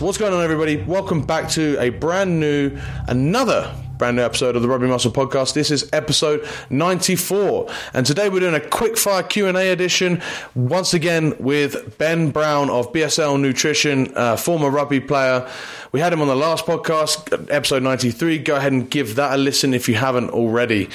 What's going on, everybody? Welcome back to a brand new, another brand new episode of the Rugby Muscle Podcast. This is episode 94, and today we're doing a quick fire Q and A edition once again with Ben Brown of BSL Nutrition, uh, former rugby player. We had him on the last podcast, episode 93. Go ahead and give that a listen if you haven't already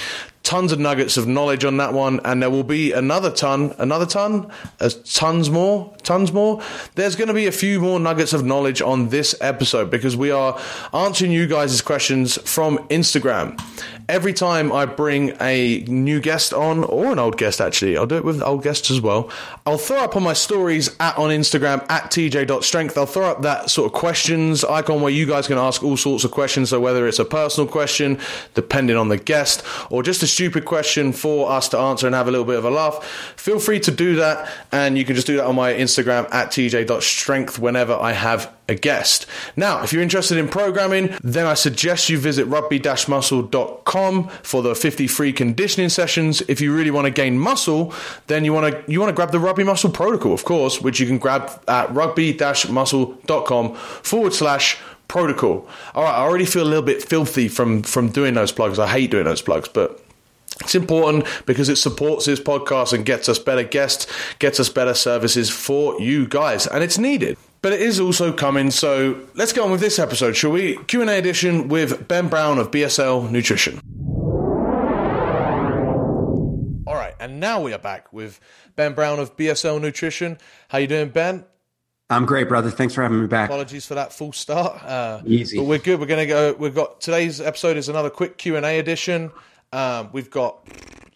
tons of nuggets of knowledge on that one, and there will be another ton, another ton, as tons more, tons more. There's going to be a few more nuggets of knowledge on this episode because we are answering you guys' questions from Instagram. Every time I bring a new guest on, or an old guest actually, I'll do it with old guests as well. I'll throw up on my stories at on Instagram at tj.strength. I'll throw up that sort of questions icon where you guys can ask all sorts of questions. So whether it's a personal question, depending on the guest, or just a stupid question for us to answer and have a little bit of a laugh, feel free to do that. And you can just do that on my Instagram at tj.strength whenever I have a guest. Now, if you're interested in programming, then I suggest you visit rugby-muscle.com for the 50 free conditioning sessions. If you really want to gain muscle, then you want to you want to grab the Rugby Muscle Protocol, of course, which you can grab at rugby-muscle.com forward slash protocol. All right, I already feel a little bit filthy from from doing those plugs. I hate doing those plugs, but it's important because it supports this podcast and gets us better guests, gets us better services for you guys, and it's needed. But it is also coming, so let's get on with this episode, shall we? Q&A edition with Ben Brown of BSL Nutrition. All right, and now we are back with Ben Brown of BSL Nutrition. How you doing, Ben? I'm great, brother. Thanks for having me back. Apologies for that full start. Uh, Easy. But we're good. We're going to go. We've got today's episode is another quick Q and A edition. Um, we've got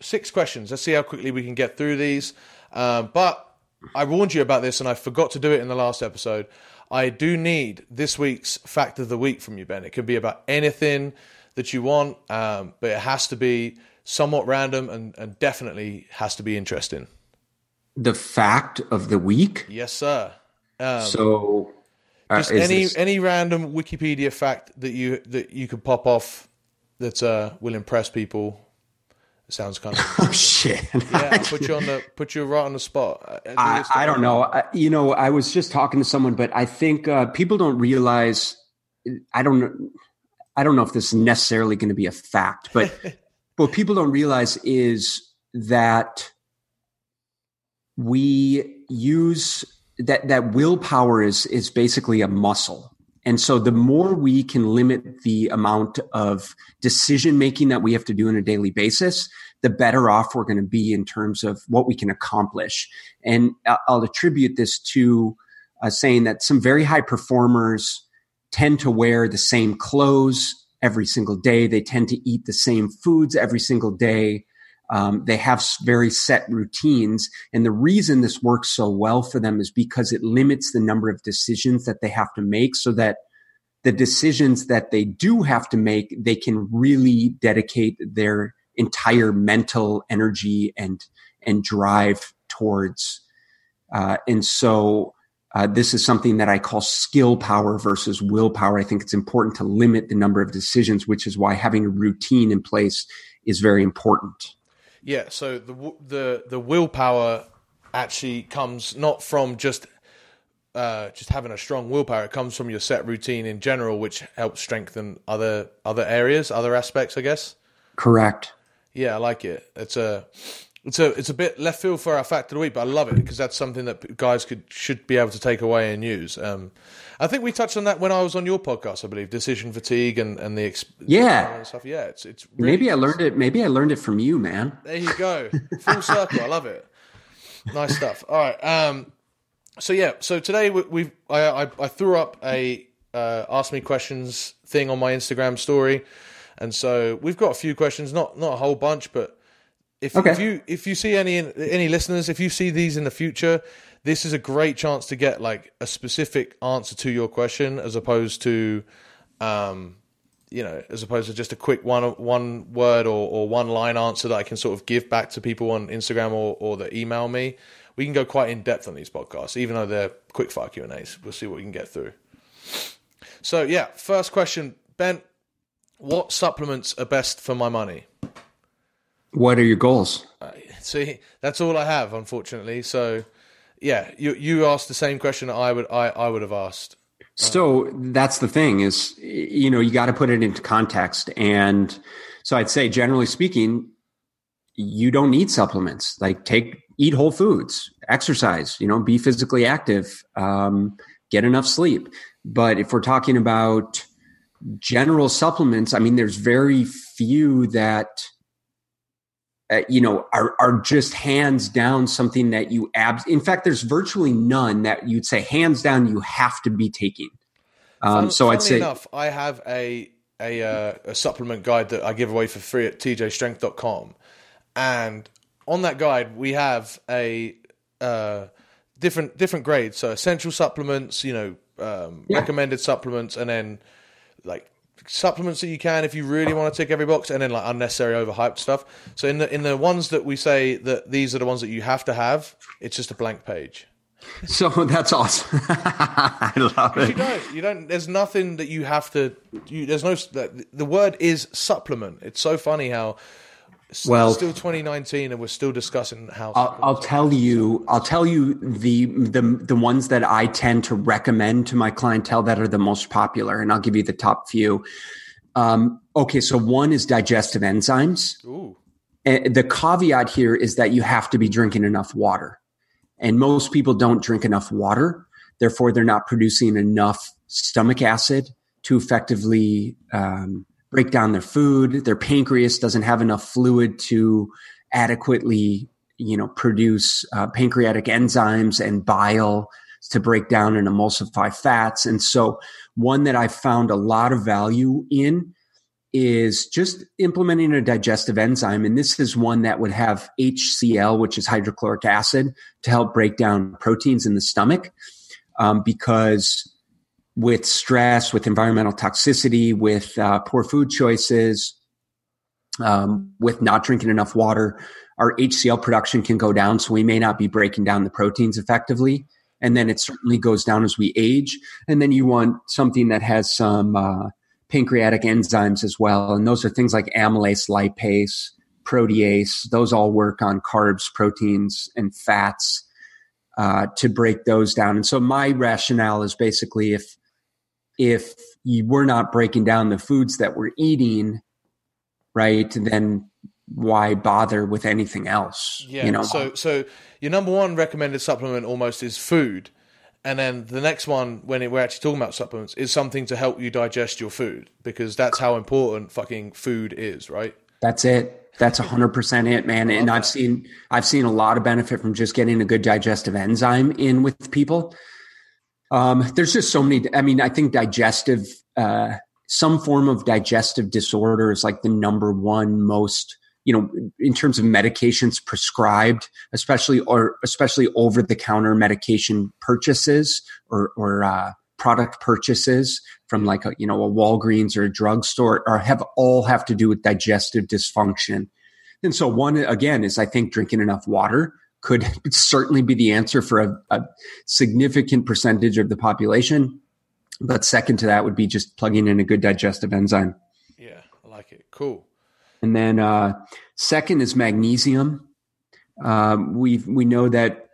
six questions. Let's see how quickly we can get through these. Um, but I warned you about this, and I forgot to do it in the last episode. I do need this week's fact of the week from you, Ben. It could be about anything that you want, um, but it has to be somewhat random and, and definitely has to be interesting. The fact of the week. Yes, sir. Um, so, uh, just any this- any random Wikipedia fact that you that you could pop off that uh, will impress people. It sounds kind of oh shit. yeah. Put you on the put you right on the spot. Uh, I, I don't know. I, you know, I was just talking to someone, but I think uh, people don't realize. I don't. know- I don't know if this is necessarily going to be a fact, but what people don't realize is that we use that that willpower is is basically a muscle. And so the more we can limit the amount of decision making that we have to do on a daily basis, the better off we're going to be in terms of what we can accomplish. And I'll attribute this to uh, saying that some very high performers tend to wear the same clothes every single day. They tend to eat the same foods every single day. Um, they have very set routines. And the reason this works so well for them is because it limits the number of decisions that they have to make so that the decisions that they do have to make, they can really dedicate their entire mental energy and, and drive towards. Uh, and so, uh, this is something that I call skill power versus willpower. I think it's important to limit the number of decisions, which is why having a routine in place is very important. Yeah. So the the the willpower actually comes not from just uh, just having a strong willpower. It comes from your set routine in general, which helps strengthen other other areas, other aspects. I guess. Correct. Yeah, I like it. It's a it's a it's a bit left field for our fact of the week, but I love it because that's something that guys could should be able to take away and use. Um, I think we touched on that when I was on your podcast, I believe, decision fatigue and and the exp- Yeah. and stuff. Yeah, it's it's really, Maybe I learned it. Maybe I learned it from you, man. There you go, full circle. I love it. Nice stuff. All right. Um, so yeah, so today we, we've I, I I threw up a uh, ask me questions thing on my Instagram story, and so we've got a few questions, not not a whole bunch, but if, Okay. if you if you see any any listeners, if you see these in the future, this is a great chance to get like a specific answer to your question, as opposed to, um, you know, as opposed to just a quick one one word or, or one line answer that I can sort of give back to people on Instagram or or that email me. We can go quite in depth on these podcasts, even though they're quick fire Q and A's. We'll see what we can get through. So yeah, first question, Ben. What supplements are best for my money? What are your goals? See, that's all I have, unfortunately. So, yeah, you you asked the same question I would I, I would have asked. So that's the thing is, you know, you got to put it into context. And so I'd say, generally speaking, you don't need supplements. Like take, eat whole foods, exercise, you know, be physically active, um, get enough sleep. But if we're talking about general supplements, I mean, there's very few that, uh, you know, are, are just hands down something that you abs. In fact, there's virtually none that you'd say hands down you have to be taking. Um, so I'd say enough, I have a a, uh, a supplement guide that I give away for free at tjstrength.com, and on that guide we have a uh, different different grades. So essential supplements, you know, um, yeah. recommended supplements, and then like supplements that you can if you really want to tick every box, and then like unnecessary overhyped stuff. So in the in the ones that we say that these are the ones that you have to have, it's just a blank page. So that's awesome. I love it. You don't. You don't. There's nothing that you have to. You, there's no. The word is supplement. It's so funny how well, still 2019, and we're still discussing how. I'll, I'll tell you. I'll tell you the the the ones that I tend to recommend to my clientele that are the most popular, and I'll give you the top few. Um, okay, so one is digestive enzymes. Ooh. And the caveat here is that you have to be drinking enough water, and most people don't drink enough water. Therefore, they're not producing enough stomach acid to effectively um, break down their food. Their pancreas doesn't have enough fluid to adequately, you know, produce uh, pancreatic enzymes and bile to break down and emulsify fats. And so, one that I found a lot of value in is just implementing a digestive enzyme. And this is one that would have HCl, which is hydrochloric acid, to help break down proteins in the stomach. Um, because with stress, with environmental toxicity, with uh, poor food choices, um, with not drinking enough water, our HCl production can go down. So we may not be breaking down the proteins effectively. And then it certainly goes down as we age. And then you want something that has some uh, pancreatic enzymes as well. And those are things like amylase, lipase, protease. Those all work on carbs, proteins, and fats uh, to break those down. And so my rationale is basically if if you were not breaking down the foods that we're eating, right, then why bother with anything else? Yeah. You know? So so your number one recommended supplement almost is food. And then the next one, when it, we're actually talking about supplements, is something to help you digest your food because that's how important fucking food is, right? That's it. That's hundred percent it, man. And I've seen I've seen a lot of benefit from just getting a good digestive enzyme in with people. Um, there's just so many. I mean, I think digestive, uh, some form of digestive disorder is like the number one most, you know, in terms of medications prescribed, especially or especially over the counter medication purchases or or uh, product purchases from like a you know a Walgreens or a drugstore, or have all have to do with digestive dysfunction. And so one again is I think drinking enough water could certainly be the answer for a, a, significant percentage of the population. But second to that would be just plugging in a good digestive enzyme. Yeah, I like it. Cool. And then uh, second is magnesium. Um, we we know that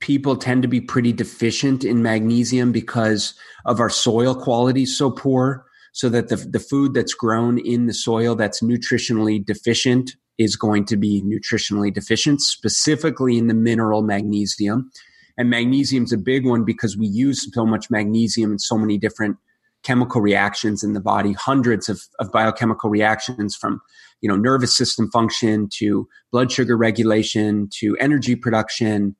people tend to be pretty deficient in magnesium because of our soil quality so poor. So that the the food that's grown in the soil that's nutritionally deficient is going to be nutritionally deficient, specifically in the mineral magnesium. And magnesium is a big one because we use so much magnesium in so many different chemical reactions in the body, hundreds of, of biochemical reactions from, you know, nervous system function to blood sugar regulation to energy production.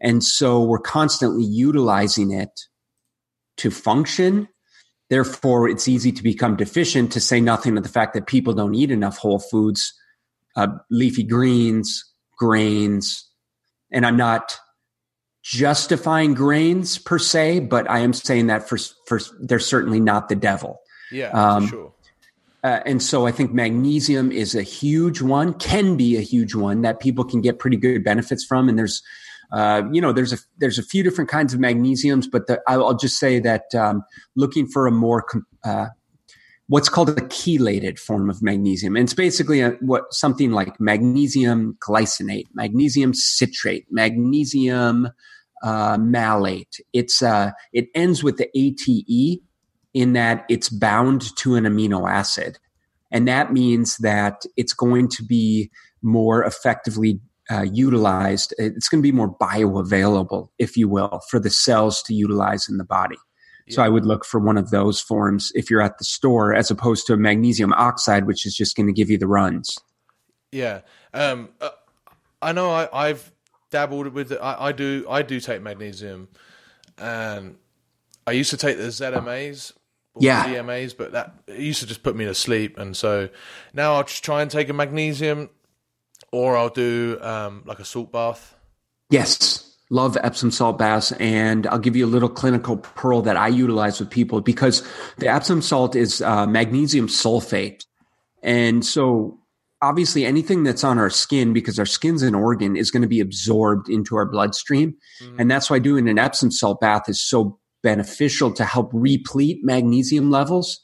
And so we're constantly utilizing it to function. Therefore, it's easy to become deficient to say nothing of the fact that people don't eat enough whole foods uh, leafy greens, grains, and I'm not justifying grains per se, but I am saying that for for they're certainly not the devil. Yeah, um, sure. Uh, and so I think magnesium is a huge one, can be a huge one that people can get pretty good benefits from. And there's, uh, you know, there's a there's a few different kinds of magnesiums, but the, I'll just say that um, looking for a more uh, what's called a chelated form of magnesium. And it's basically a, what something like magnesium glycinate, magnesium citrate, magnesium uh, malate. It's uh, it ends with the ATE in that it's bound to an amino acid, and that means that it's going to be more effectively uh, utilized. It's going to be more bioavailable, if you will, for the cells to utilize in the body. So I would look for one of those forms if you're at the store, as opposed to a magnesium oxide, which is just going to give you the runs. Yeah, um, uh, I know. I, have dabbled with it. I, I, do. I do take magnesium, and I used to take the ZMAs. yeah. DMAs, but that it used to just put me to sleep, and so now I'll just try and take a magnesium, or I'll do um, like a salt bath. Yes, love Epsom salt baths. And I'll give you a little clinical pearl that I utilize with people because the Epsom salt is uh, magnesium sulfate. And so obviously anything that's on our skin, because our skin's an organ, is going to be absorbed into our bloodstream. Mm-hmm. And that's why doing an Epsom salt bath is so beneficial to help replete magnesium levels.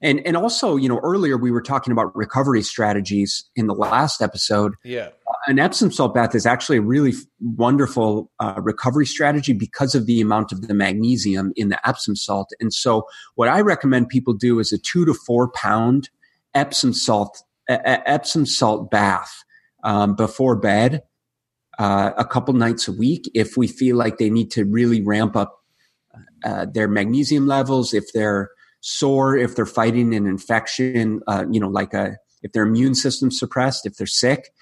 And and also, you know, earlier we were talking about recovery strategies in the last episode. Yeah an Epsom salt bath is actually a really wonderful uh, recovery strategy because of the amount of the magnesium in the Epsom salt. And so, what I recommend people do is a two to four pound Epsom salt Epsom salt bath um, before bed, uh, a couple nights a week. If we feel like they need to really ramp up uh, their magnesium levels, if they're sore, if they're fighting an infection, uh, you know, like a if their immune system suppressed, if they're sick,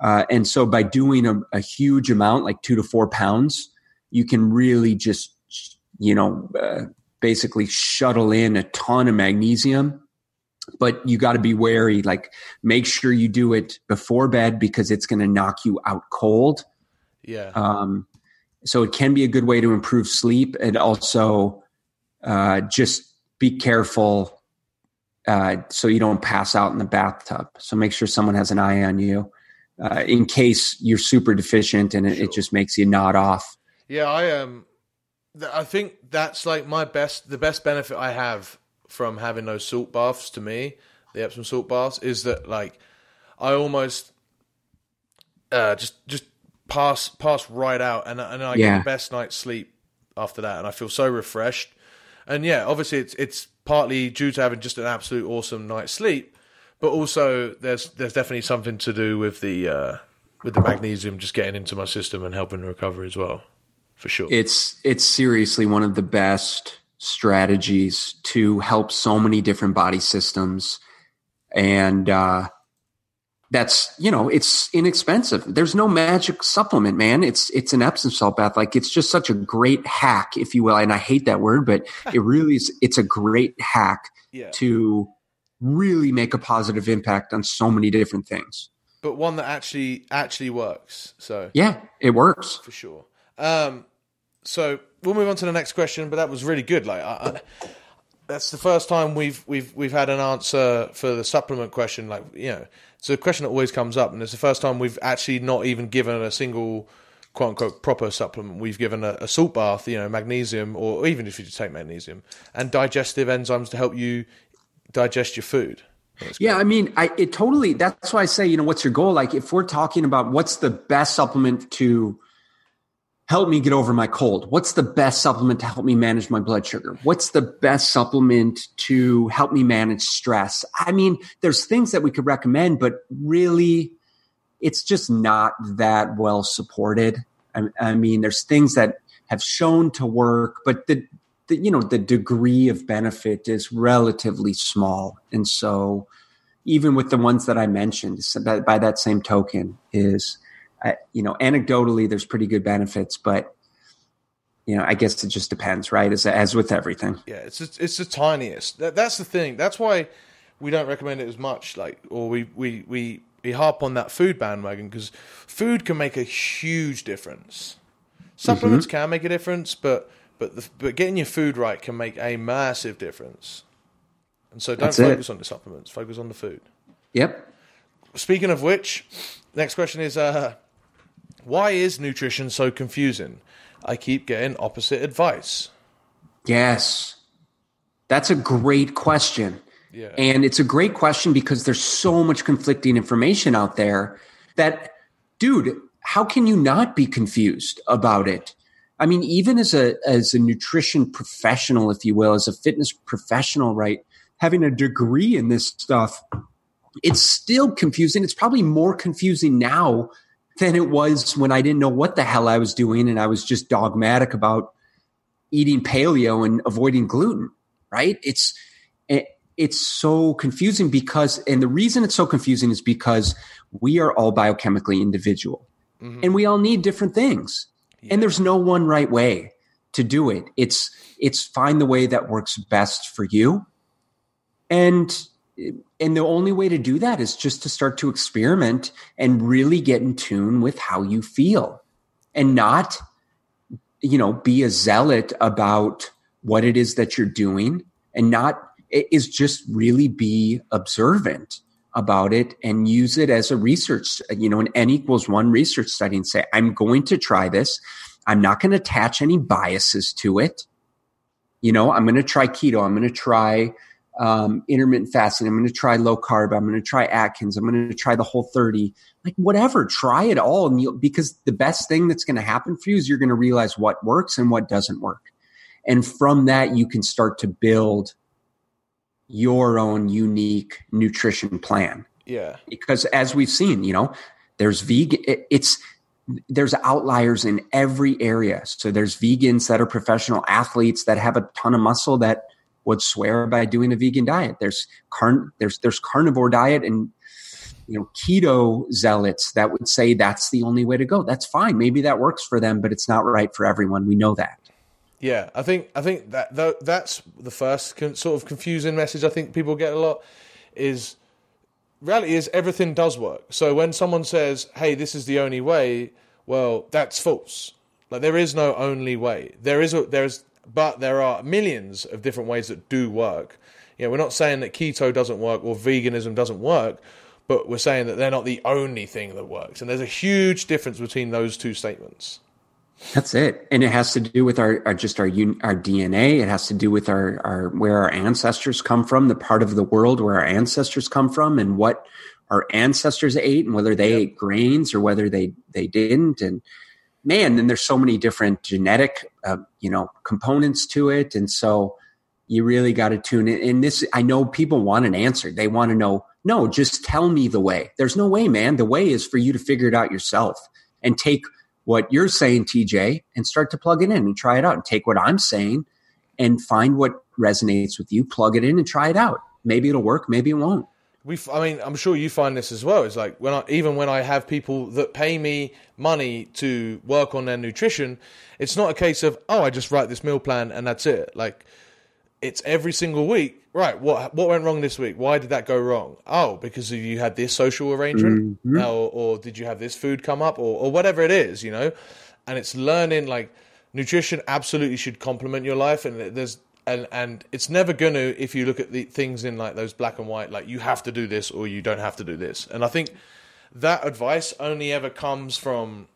uh, and so by doing a, a, huge amount, like two to four pounds, you can really just, you know, uh, basically shuttle in a ton of magnesium. But you got to be wary. Like, make sure you do it before bed because it's going to knock you out cold. Yeah. Um, so it can be a good way to improve sleep, and also uh, just be careful uh, so you don't pass out in the bathtub. So make sure someone has an eye on you uh, in case you're super deficient and it, sure. it, just makes you nod off. Yeah, I um, th- I think that's like my best, the best benefit I have from having those salt baths to me, the Epsom salt baths, is that like I almost uh, just just pass pass right out, and and I yeah. get the best night's sleep after that, and I feel so refreshed. And yeah, obviously it's it's partly due to having just an absolute awesome night's sleep, but also there's there's definitely something to do with the uh, with the magnesium just getting into my system and helping recover as well, for sure. It's it's seriously one of the best strategies to help so many different body systems, and uh, that's you know it's inexpensive. There's no magic supplement, man. It's it's an Epsom salt bath. Like it's just such a great hack, if you will. And I hate that word, but it really is. It's a great hack yeah. to really make a positive impact on so many different things. But one that actually actually works. So yeah, it works for sure. Um, so we'll move on to the next question. But that was really good. Like I, I, that's the first time we've we've we've had an answer for the supplement question. Like you know, it's a question that always comes up, and it's the first time we've actually not even given a single quote unquote proper supplement. We've given a, a, salt bath, you know, magnesium, or even if you take magnesium, and digestive enzymes to help you digest your food. Yeah, I mean, I it totally. That's why I say, you know, what's your goal? Like, if we're talking about what's the best supplement to help me get over my cold, what's the best supplement to help me manage my blood sugar? What's the best supplement to help me manage stress? I mean, there's things that we could recommend, but really, it's just not that well supported. I, I mean, there's things that have shown to work, but the the, you know the degree of benefit is relatively small. And so even with the ones that i mentioned by that same token is uh, you know anecdotally there's pretty good benefits but you know i guess it just depends right? As, as with everything. Yeah it's it's the tiniest. That, that's the thing. That's why we don't recommend it as much like or we we we, we harp on that food bandwagon because food can make a huge difference. Supplements mm-hmm. can make a difference but but the, but getting your food right can make a massive difference. And so don't That's focus it. on the supplements, focus on the food. Yep. Speaking of which, next question is uh, why is nutrition so confusing? I keep getting opposite advice. Yes. That's a great question. Yeah. And it's a great question because there's so much conflicting information out there that, dude, how can you not be confused about it? I mean, even as a as a nutrition professional, if you will, as a fitness professional, right? Having a degree in this stuff, it's still confusing. It's probably more confusing now than it was when I didn't know what the hell I was doing and I was just dogmatic about eating paleo and avoiding gluten, right? It's it's so confusing because and the reason it's so confusing is because we are all biochemically individual. Mm-hmm. And we all need different things. Yeah. And there's no one right way to do it. It's it's find the way that works best for you. And and the only way to do that is just to start to experiment and really get in tune with how you feel and not you know be a zealot about what it is that you're doing and not is just really be observant about it and use it as a research you know an n equals one research study and say i'm going to try this i'm not going to attach any biases to it you know i'm going to try keto i'm going to try um, intermittent fasting. I'm going to try low carb. I'm going to try Atkins. I'm going to try the whole 30. Like whatever, try it all. And you because the best thing that's going to happen for you is you're going to realize what works and what doesn't work. And from that, you can start to build your own unique nutrition plan. Yeah. Because as we've seen, you know, there's vegan, it's, there's outliers in every area. So there's vegans that are professional athletes that have a ton of muscle that would swear by doing a vegan diet. There's carn there's there's carnivore diet and you know keto zealots that would say that's the only way to go. That's fine. Maybe that works for them, but it's not right for everyone. We know that. Yeah, I think I think that that's the first sort of confusing message I think people get a lot is reality is everything does work. So when someone says, "Hey, this is the only way," well, that's false. Like there is no only way. There is a there's but there are millions of different ways that do work. You know, we're not saying that keto doesn't work or veganism doesn't work, but we're saying that they're not the only thing that works. And there's a huge difference between those two statements. That's it, and it has to do with our, our just our our DNA. It has to do with our, our where our ancestors come from, the part of the world where our ancestors come from, and what our ancestors ate, and whether they ate grains or whether they they didn't. And man, then there's so many different genetic, uh, you know, components to it, and so you really got to tune in. And this, I know people want an answer. They want to know, no, just tell me the way. There's no way, man. The way is for you to figure it out yourself and take what you're saying, TJ, and start to plug it in and try it out. And take what I'm saying and find what resonates with you, plug it in and try it out. Maybe it'll work, maybe it won't we I mean I'm sure you find this as well. It's like when I even when I have people that pay me money to work on their nutrition, it's not a case of oh I just write this meal plan and that's it. Like it's every single week. Right, what what went wrong this week? Why did that go wrong? Oh, because you had this social arrangement, mm-hmm. or, or did you have this food come up, or or whatever it is, you know. And it's learning like nutrition absolutely should complement your life, and there's and and it's never gonna if you look at the things in like those black and white like you have to do this or you don't have to do this and i think that advice only ever comes from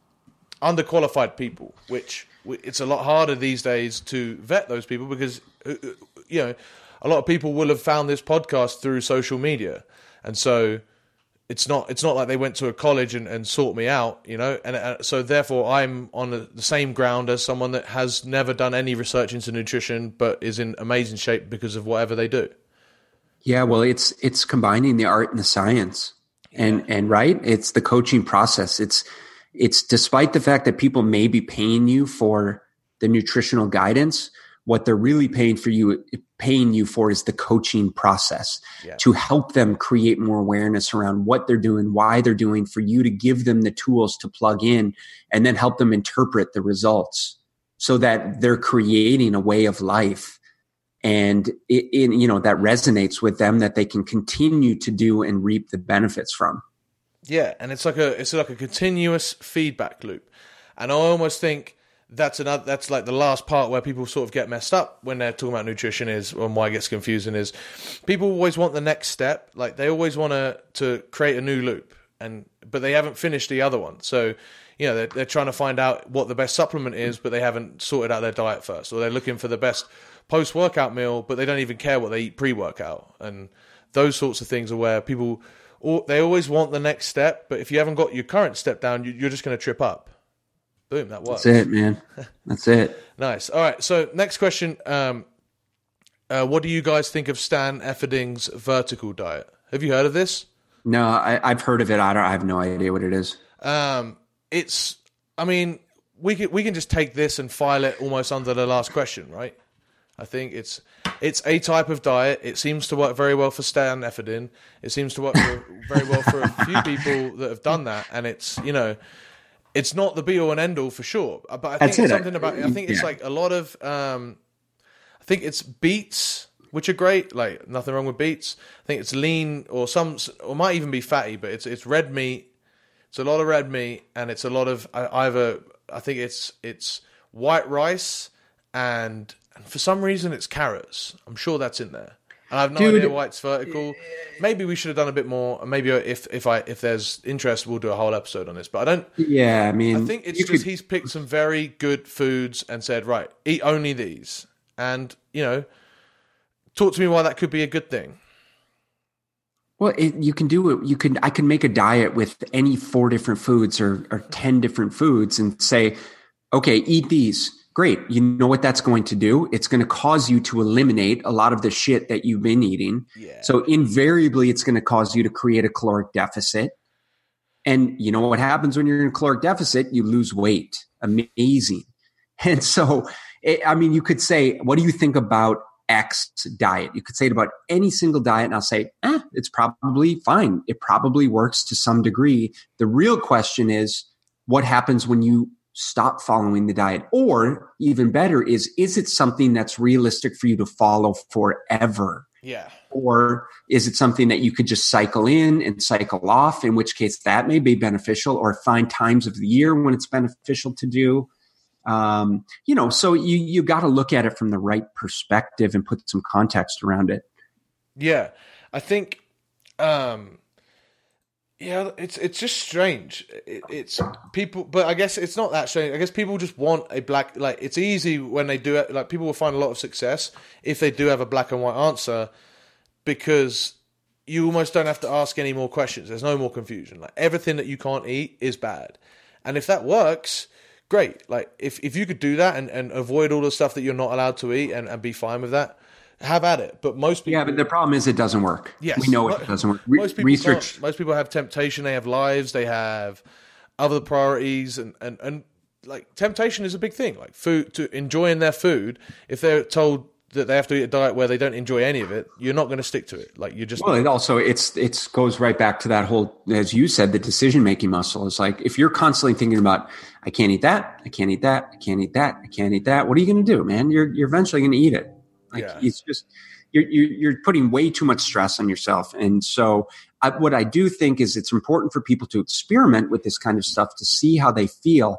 underqualified people which it's a lot harder these days to vet those people because uh, uh, you know a lot of people will have found this podcast through social media and so it's not it's not like they went to a college and, and sought me out, you know, and uh, so therefore I'm on the, the same ground as someone that has never done any research into nutrition but is in amazing shape because of whatever they do. Yeah, well, it's it's combining the art and the science, and yeah. and right, it's the coaching process. It's it's despite the fact that people may be paying you for the nutritional guidance, what they're really paying for you paying you for is the coaching process yeah. to help them create more awareness around what they're doing why they're doing for you to give them the tools to plug in and then help them interpret the results so that they're creating a way of life. And it, it you know that resonates with them that they can continue to do and reap the benefits from. Yeah and it's like a it's like a continuous feedback loop. And i almost think that's another that's like the last part where people sort of get messed up when they're talking about nutrition is and why it gets confusing is people always want the next step. Like they always want to to create a new loop and but they haven't finished the other one. So you know they're, they're trying to find out what the best supplement is but they haven't sorted out their diet first or they're looking for the best post workout meal but they don't even care what they eat pre workout and those sorts of things are where people they always want the next step but if you haven't got your current step down you're just going to trip up Boom, that works. That's it, man. That's it. Nice. All right. So next question. Um, uh, what do you guys think of Stan Efferding's vertical diet? Have you heard of this? No, I, I've heard of it. I don't. I have no idea what it is. Um, it's. I mean, we can we can just take this and file it almost under the last question, right? I think it's it's a type of diet. It seems to work very well for Stan Efferding. It seems to work for, very well for a few people that have done that, and it's you know, it's not the be all and end all for sure. But I think it's it. something about. I think it's Yeah. like a lot of. Um, I think it's beets, which are great. Like nothing wrong with beets. I think it's lean or some, or might even be fatty, but it's it's red meat. It's a lot of red meat, and it's a lot of uh, either. I think it's it's white rice and, and for some reason it's carrots. I'm sure that's in there. And I have no Dude. idea why it's vertical. Maybe we should have done a bit more. Maybe if if I if there's interest, we'll do a whole episode on this. But I don't. Yeah, I mean, I think it's just could- he's picked some very good foods and said, right, eat only these, and you know, talk to me why that could be a good thing. Well, it, you can do it. You can. I can make a diet with any four different foods or or ten different foods, and say, okay, eat these. Great. You know what that's going to do? It's going to cause you to eliminate a lot of the shit that you've been eating. Yeah. So invariably, it's going to cause you to create a caloric deficit. And you know what happens when you're in a caloric deficit? You lose weight. Amazing. And so, it, I mean, you could say, what do you think about X diet? You could say it about any single diet, and I'll say, eh, it's probably fine. It probably works to some degree. The real question is, what happens when you stop following the diet? Or even better is, is it something that's realistic for you to follow forever? Yeah. or is it something that you could just cycle in and cycle off in which case that may be beneficial or find times of the year when it's beneficial to do um, you know so you you got to look at it from the right perspective and put some context around it Yeah, I think, um, yeah, it's it's just strange. It, it's people, but I guess it's not that strange. I guess people just want a black. Like it's easy when they do it. Like people will find a lot of success if they do have a black and white answer, because you almost don't have to ask any more questions. There's no more confusion. Like everything that you can't eat is bad, and if that works. Great. Like if, if you could do that and, and avoid all the stuff that you're not allowed to eat and, and be fine with that, have at it. But most people yeah but the problem is it doesn't work Yes. we know it doesn't work Re- most people research can't. most people have temptation they have lives they have other priorities and, and and like temptation is a big thing like food to enjoying their food if they're told that they have to eat a diet where they don't enjoy any of it you're not going to stick to it like you're just Well, it also it's it's goes right back to that whole as you said the decision making muscle is like if you're constantly thinking about I can't eat that I can't eat that I can't eat that I can't eat that what are you going to do man you're you're eventually going to eat it like Yeah. it's just you're, you're you're putting way too much stress on yourself and so I, what I do think is it's important for people to experiment with this kind of stuff to see how they feel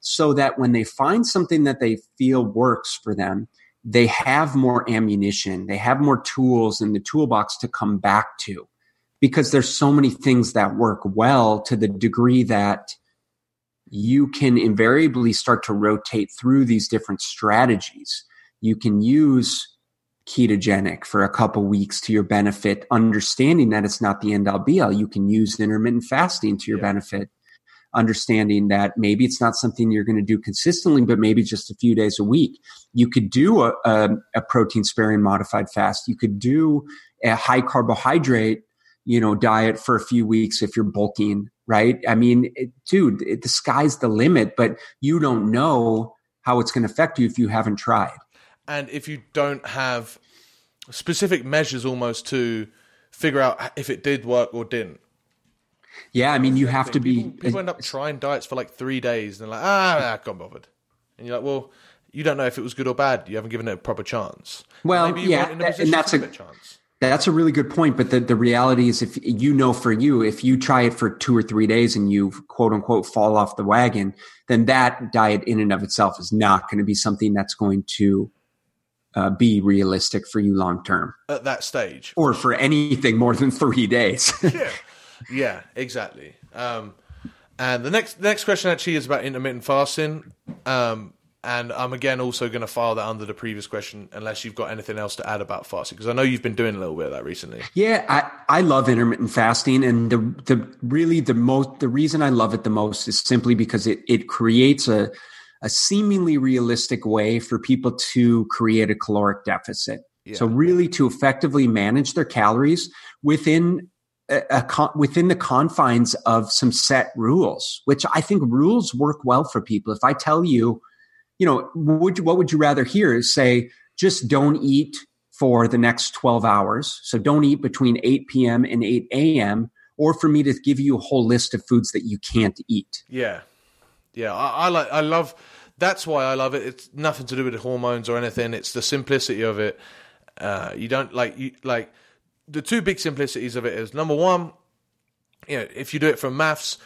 so that when they find something that they feel works for them they have more ammunition, they have more tools in the toolbox to come back to because there's so many things that work well to the degree that you can invariably start to rotate through these different strategies. You can use ketogenic for a couple weeks to your benefit, understanding that it's not the end all be all. You can use intermittent fasting to your Yeah. benefit, understanding that maybe it's not something you're going to do consistently, but maybe just a few days a week. You could do a, a, a protein sparing modified fast. You could do a high carbohydrate, you know, diet for a few weeks if you're bulking, right? I mean, it, dude, it, the sky's the limit, but you don't know how it's going to affect you if you haven't tried. And if you don't have specific measures almost to figure out if it did work or didn't Yeah, I mean, you have to people, be. people end up trying diets for like three days and they're like ah I can't bothered and you're like well you don't know if it was good or bad you haven't given it a proper chance Well, maybe you yeah, in a and that's a- a chance That's a really good point. But the, the reality is, if you know for you, if you try it for two or three days and you quote unquote fall off the wagon, then that diet in and of itself is not going to be something that's going to uh, be realistic for you long term at that stage or for anything more than three days. yeah, yeah, exactly. Um, and the next the next question actually is about intermittent fasting. Um, And I'm again also going to file that under the previous question, unless you've got anything else to add about fasting, because I know you've been doing a little bit of that recently. Yeah, I, I love intermittent fasting, and the the really the most the reason I love it the most is simply because it it creates a a seemingly realistic way for people to create a caloric deficit. Yeah. So really to effectively manage their calories within a, a, within the confines of some set rules, which I think rules work well for people. If I tell you you know, would you, what would you rather hear is say, just don't eat for the next 12 hours. So don't eat between 8 p.m. and 8 a.m. or for me to give you a whole list of foods that you can't eat. Yeah. Yeah. I, I like, I love, that's why I love it. It's nothing to do with the hormones or anything. It's the simplicity of it. Uh, you don't like, you like the two big simplicities of it is number one, you know, if you do it from maths,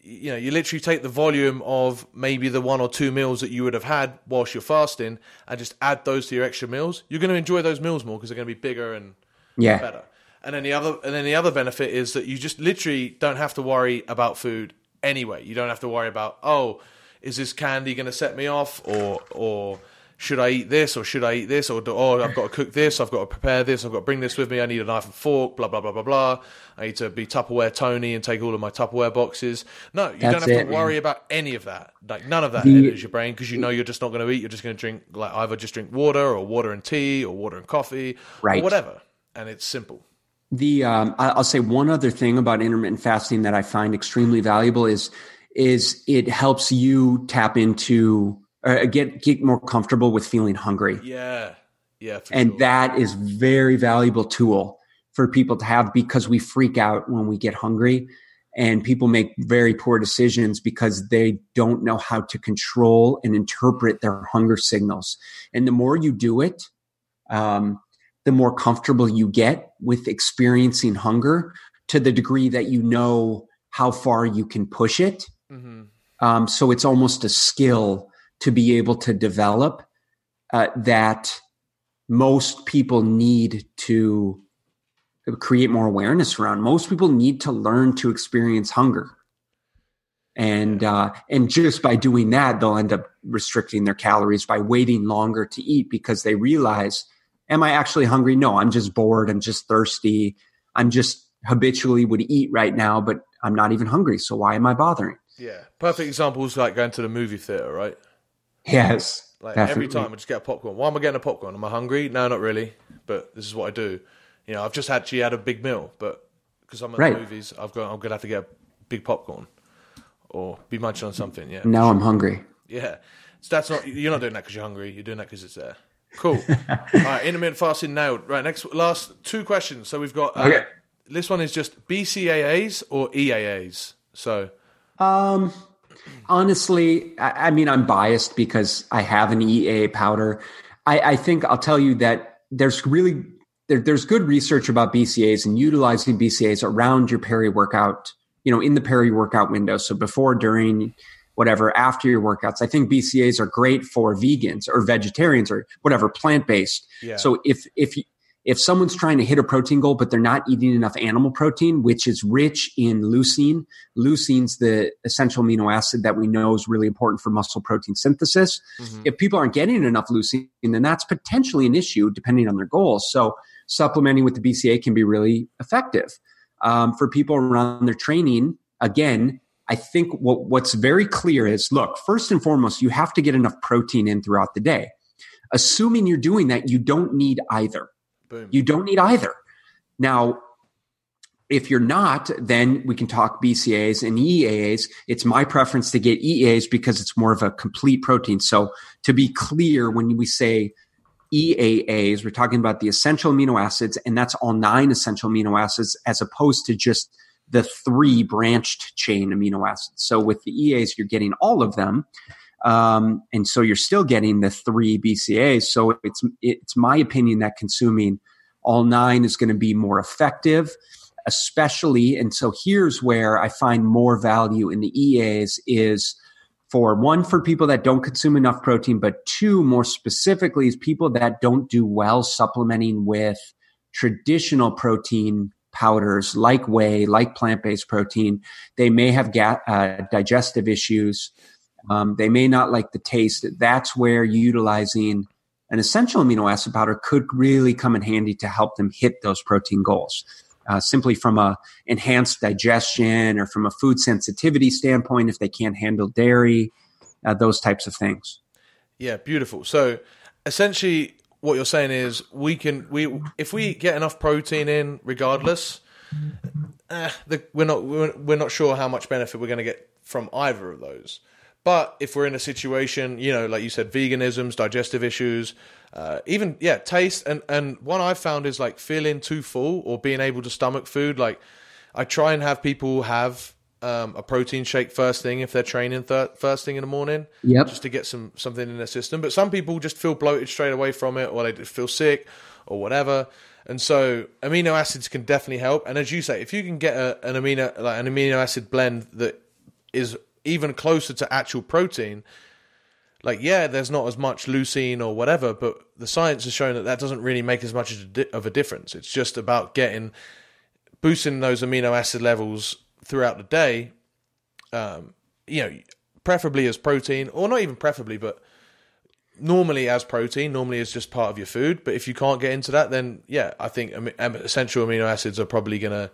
you know, you literally take the volume of maybe the one or two meals that you would have had whilst you're fasting and just add those to your extra meals. You're going to enjoy those meals more because they're going to be bigger and yeah. better. And then the other, and then the other benefit is that you just literally don't have to worry about food anyway. You don't have to worry about oh, is this candy going to set me off? Or or should I eat this? Or should I eat this? Or oh I've got to cook this. I've got to prepare this. I've got to bring this with me. I need a knife and fork blah blah blah blah blah. I need to be Tupperware Tony and take all of my Tupperware boxes. No you That's don't have it, to worry man. about any of that. Like none of that the, enters your brain because you know you're just not going to eat. You're just going to drink like either just drink water or water and tea or water and coffee right. or whatever. And it's simple the um, I'll say one other thing about intermittent fasting that I find extremely valuable is is it helps you tap into or get get more comfortable with feeling hungry. Yeah, yeah, and sure. that is very valuable tool for people to have because we freak out when we get hungry, and people make very poor decisions because they don't know how to control and interpret their hunger signals. And the more you do it, um, the more comfortable you get with experiencing hunger to the degree that you know how far you can push it. Mm-hmm. Um, so it's almost a skill to be able to develop uh, that most people need to create more awareness around. Most people need to learn to experience hunger. And uh, and just by doing that, they'll end up restricting their calories by waiting longer to eat because they realize, am I actually hungry? No, I'm just bored. I'm just thirsty. I'm just habitually would eat right now, but I'm not even hungry. So why am I bothering? Yeah, perfect example is like going to the movie theater, right? Yes. Like definitely. every time I just get a popcorn. Why am I getting a popcorn? Am I hungry? No, not really. But this is what I do. You know, I've just actually had a big meal, but because I'm at right. the movies, I've got I'm gonna have to get a big popcorn or be munching on something. Yeah. Now I'm hungry. Yeah. So that's not you're not doing that because you're hungry. You're doing that because it's there. Cool. All right, intermittent fasting nailed. Right, next last two questions. So we've got uh, okay. This one is just BCAAs or EAAs. So. Um. Honestly, I, I, mean, I'm biased because I have an EA powder. I, I think I'll tell you that there's really there, there's good research about BCAAs and utilizing BCAAs around your peri workout. You know, in the peri workout window. So before, during, whatever, after your workouts. I think BCAs are great for vegans or vegetarians or whatever plant based. Yeah. So if if if someone's trying to hit a protein goal, but they're not eating enough animal protein, which is rich in leucine, leucine's the essential amino acid that we know is really important for muscle protein synthesis. Mm-hmm. If people aren't getting enough leucine, then that's potentially an issue depending on their goals. So supplementing with the BCA can be really effective. Um, for people around their training, again, I think what, what's very clear is look, first and foremost, you have to get enough protein in throughout the day. Assuming you're doing that, you don't need either. Boom. You don't need either. Now, if you're not, then we can talk BCAs and EAAs. It's my preference to get EAAs because it's more of a complete protein. So to be clear, when we say EAAs, we're talking about the essential amino acids, and that's all nine essential amino acids as opposed to just the three branched chain amino acids. So with the EAs, you're getting all of them. Um, and so you're still getting the three BCAs. So it's it's my opinion that consuming all nine is going to be more effective, especially. And so here's where I find more value in the EAs is for one for people that don't consume enough protein, but two more specifically is people that don't do well supplementing with traditional protein powders like whey, like plant based protein. They may have ga- uh, digestive issues Um, they may not like the taste. That's where utilizing an essential amino acid powder could really come in handy to help them hit those protein goals. Uh, simply from a enhanced digestion or from a food sensitivity standpoint, if they can't handle dairy, uh, those types of things. Yeah, beautiful. So essentially, what you're saying is we can we if we get enough protein in, regardless, eh, the, we're not we're, we're not sure how much benefit we're going to get from either of those. But if we're in a situation, you know, like you said, veganisms, digestive issues, uh, even yeah, taste, and and one I've found is like feeling too full or being able to stomach food. Like I try and have people have um, a protein shake first thing if they're training th- first thing in the morning, yep. just to get some something in their system. But some people just feel bloated straight away from it, or they feel sick, or whatever. And so amino acids can definitely help. And as you say, if you can get a, an amino like an amino acid blend that is even closer to actual protein, like yeah, there's not as much leucine or whatever, but the science has shown that that doesn't really make as much of a difference. It's just about getting boosting those amino acid levels throughout the day. Um, you know, preferably as protein, or not even preferably, but normally as protein, normally as just part of your food. But if you can't get into that, then yeah, I think essential amino acids are probably going to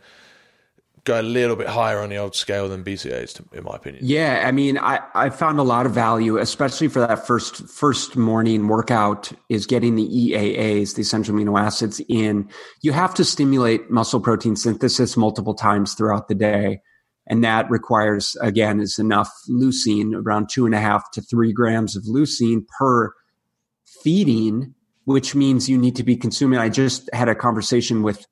go a little bit higher on the old scale than BCAAs, in my opinion. Yeah, I mean, I, I found a lot of value, especially for that first first morning workout, is getting the EAAs, the essential amino acids, in. You have to stimulate muscle protein synthesis multiple times throughout the day. And that requires, again, is enough leucine, around two and a half to three grams of leucine per feeding, which means you need to be consuming. I just had a conversation with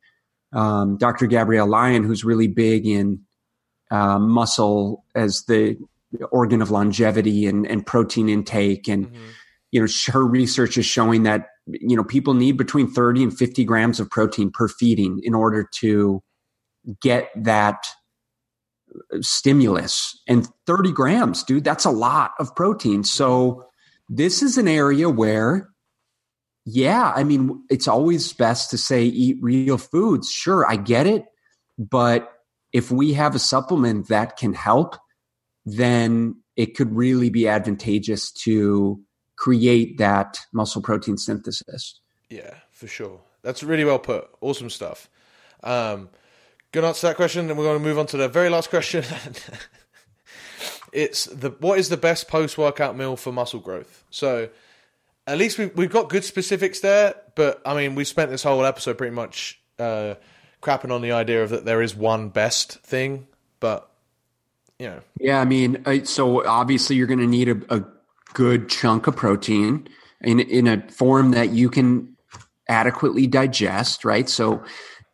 um, Dr. Gabrielle Lyon, who's really big in uh, muscle as the organ of longevity and, and protein intake. And, mm-hmm. you know, her research is showing that, you know, people need between 30 and 50 grams of protein per feeding in order to get that stimulus. And 30 grams, dude, that's a lot of protein. So this is an area where yeah, I mean, it's always best to say eat real foods. Sure, I get it. But if we have a supplement that can help, then it could really be advantageous to create that muscle protein synthesis. Yeah, for sure. That's really well put. Awesome stuff. Um, good answer to that question, and we're going to move on to the very last question. it's the what is the best post workout meal for muscle growth? So at least we, we've got good specifics there. But I mean, we spent this whole episode pretty much uh, crapping on the idea of that there is one best thing. But you know, yeah, I mean, uh, so obviously you're going to need a, a good chunk of protein in in a form that you can adequately digest, right? So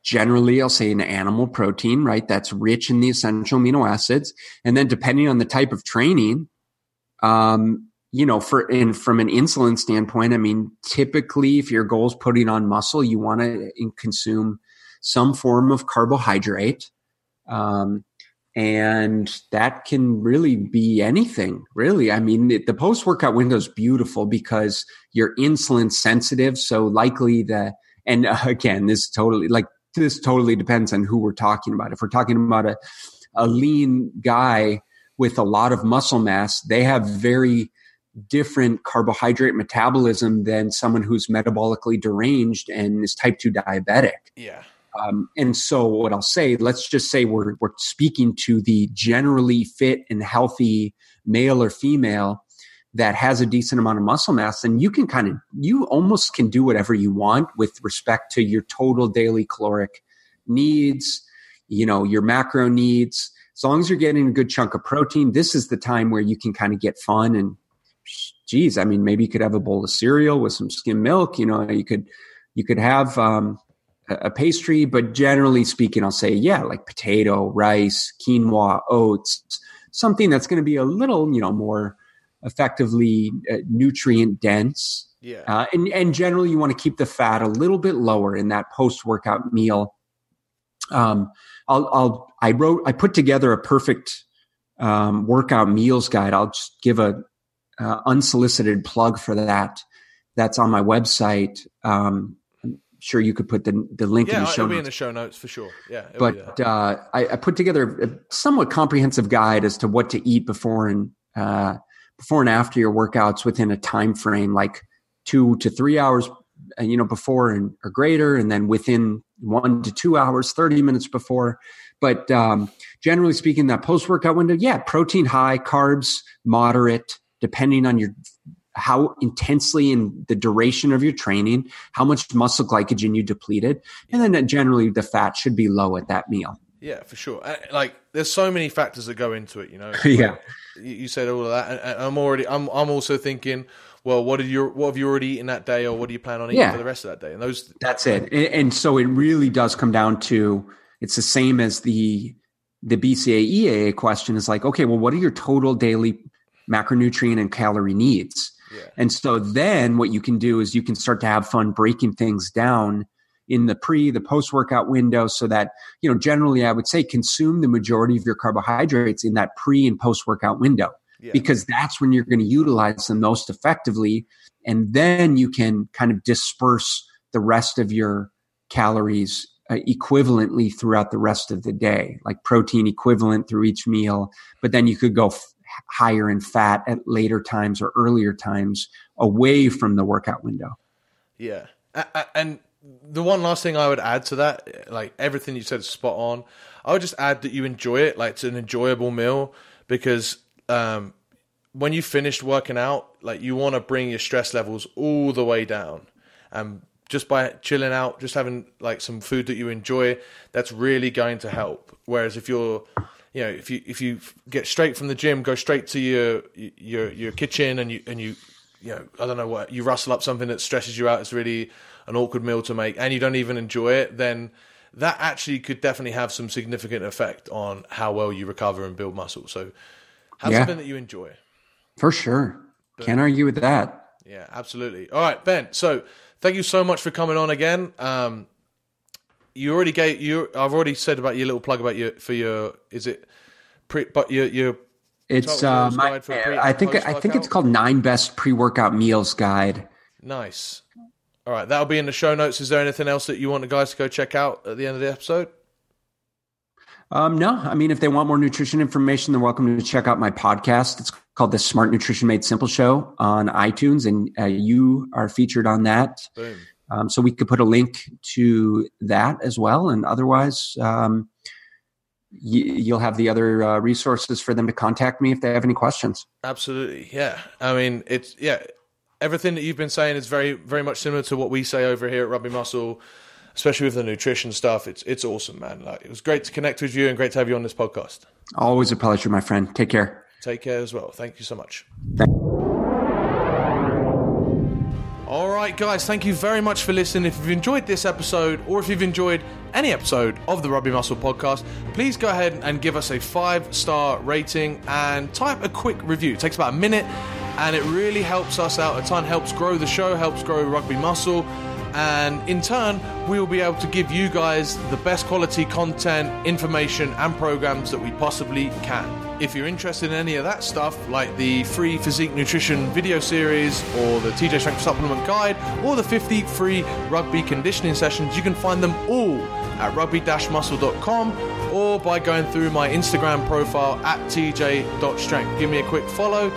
generally I'll say an animal protein, right? That's rich in the essential amino acids. And then depending on the type of training, um, you know, for in from an insulin standpoint, I mean, typically if your goal is putting on muscle, you want to consume some form of carbohydrate. Um, and that can really be anything, really. I mean, the post workout window is beautiful because you're insulin sensitive. So likely the, and uh, again, this totally like this totally depends on who we're talking about. If we're talking about a, a lean guy with a lot of muscle mass, they have very different carbohydrate metabolism than someone who's metabolically deranged and is type 2 diabetic. Yeah. Um, and so what I'll say, let's just say we're, we're speaking to the generally fit and healthy male or female that has a decent amount of muscle mass and you can kind of you almost can do whatever you want with respect to your total daily caloric needs you know your macro needs as long as you're getting a good chunk of protein this is the time where you can kind of get fun and geez, I mean, maybe you could have a bowl of cereal with some skim milk. You know, you could you could have um, a pastry, but generally speaking, I'll say yeah, like potato, rice, quinoa, oats, something that's going to be a little you know more effectively uh, nutrient dense. Yeah, uh, and and generally you want to keep the fat a little bit lower in that post workout meal. Um, I'll, I'll I wrote I put together a perfect um, workout meals guide. I'll just give a uh, unsolicited plug for that. That's on my website. Um, I'm sure you could put the the link yeah, in the show. it'll notes. be in the show notes for sure. Yeah, but uh, I, I, put together a somewhat comprehensive guide as to what to eat before and uh, before and after your workouts within a time frame like two to three hours uh, you know before and or greater and then within one to two hours 30 minutes before but um, generally speaking that post workout window yeah protein high carbs moderate depending on your how intensely in the duration of your training how much muscle glycogen you depleted and then generally the fat should be low at that meal yeah, for sure. Uh, like, there's so many factors that go into it. You know. yeah. you said all of that, and I'm already. I'm. I'm also thinking. Well, what are you? What have you already eaten that day, or what do you plan on eating yeah. for the rest of that day? And those. That's it. And so it really does come down to. It's the same as the the BCA EAA question is like, okay, well, what are your total daily macronutrient and calorie needs? Yeah. And so then what you can do is you can start to have fun breaking things down in the pre, the post workout window so that, you know, generally I would say consume the majority of your carbohydrates in that pre and post workout window yeah. because that's when you're going to utilize them most effectively. And then you can kind of disperse the rest of your calories uh, equivalently throughout the rest of the day, like protein equivalent through each meal. But then you could go f- higher in fat at later times or earlier times away from the workout window. Yeah. And the one last thing I would add to that, like everything you said is spot on. I would just add that you enjoy it, like it's an enjoyable meal because um, when you finished working out, like you want to bring your stress levels all the way down, and just by chilling out, just having like some food that you enjoy, that's really going to help. Whereas if you're you know, if you if you get straight from the gym, go straight to your your your kitchen, and you and you you know, I don't know what you rustle up something that stresses you out. It's really an awkward meal to make and you don't even enjoy it, then that actually could definitely have some significant effect on how well you recover and build muscle. So have yeah. something that you enjoy. For sure. But, Can't argue with that. Yeah, absolutely. All right, Ben. So thank you so much for coming on again. Um, you already gave you. I've already said about your little plug about your for your. Is it? Pre, but your your. It's uh, my, I think I think it's called nine best pre workout meals guide. Nice. All right, that'll be in the show notes. Is there anything else that you want the guys to go check out at the end of the episode? Um, no, I mean, if they want more nutrition information, they're welcome to check out my podcast. It's called the Smart Nutrition Made Simple Show on iTunes, and uh, you are featured on that. Boom. Um, so we could put a link to that as well. And otherwise, um, y- you'll have the other uh, resources for them to contact me if they have any questions. Absolutely. Yeah. I mean, it's, yeah, everything that you've been saying is very, very much similar to what we say over here at Rugby Muscle, especially with the nutrition stuff. It's it's awesome, man. Like it was great to connect with you and great to have you on this podcast. Always a pleasure, my friend. Take care. Take care as well. Thank you so much. Thank- right, guys, thank you very much for listening. If you've enjoyed this episode or if you've enjoyed any episode of the Rugby Muscle podcast, please go ahead and give us a five star rating and type a quick review. It takes about a minute and it really helps us out a ton, helps grow the show, helps grow Rugby Muscle, and in turn, we will be able to give you guys the best quality content, information, and programs that we possibly can. If you're interested in any of that stuff, like the free physique nutrition video series, or the TJ Strength Supplement Guide, or the 50 free rugby conditioning sessions, you can find them all at rugby-muscle.com or by going through my Instagram profile at tj.strength. Give me a quick follow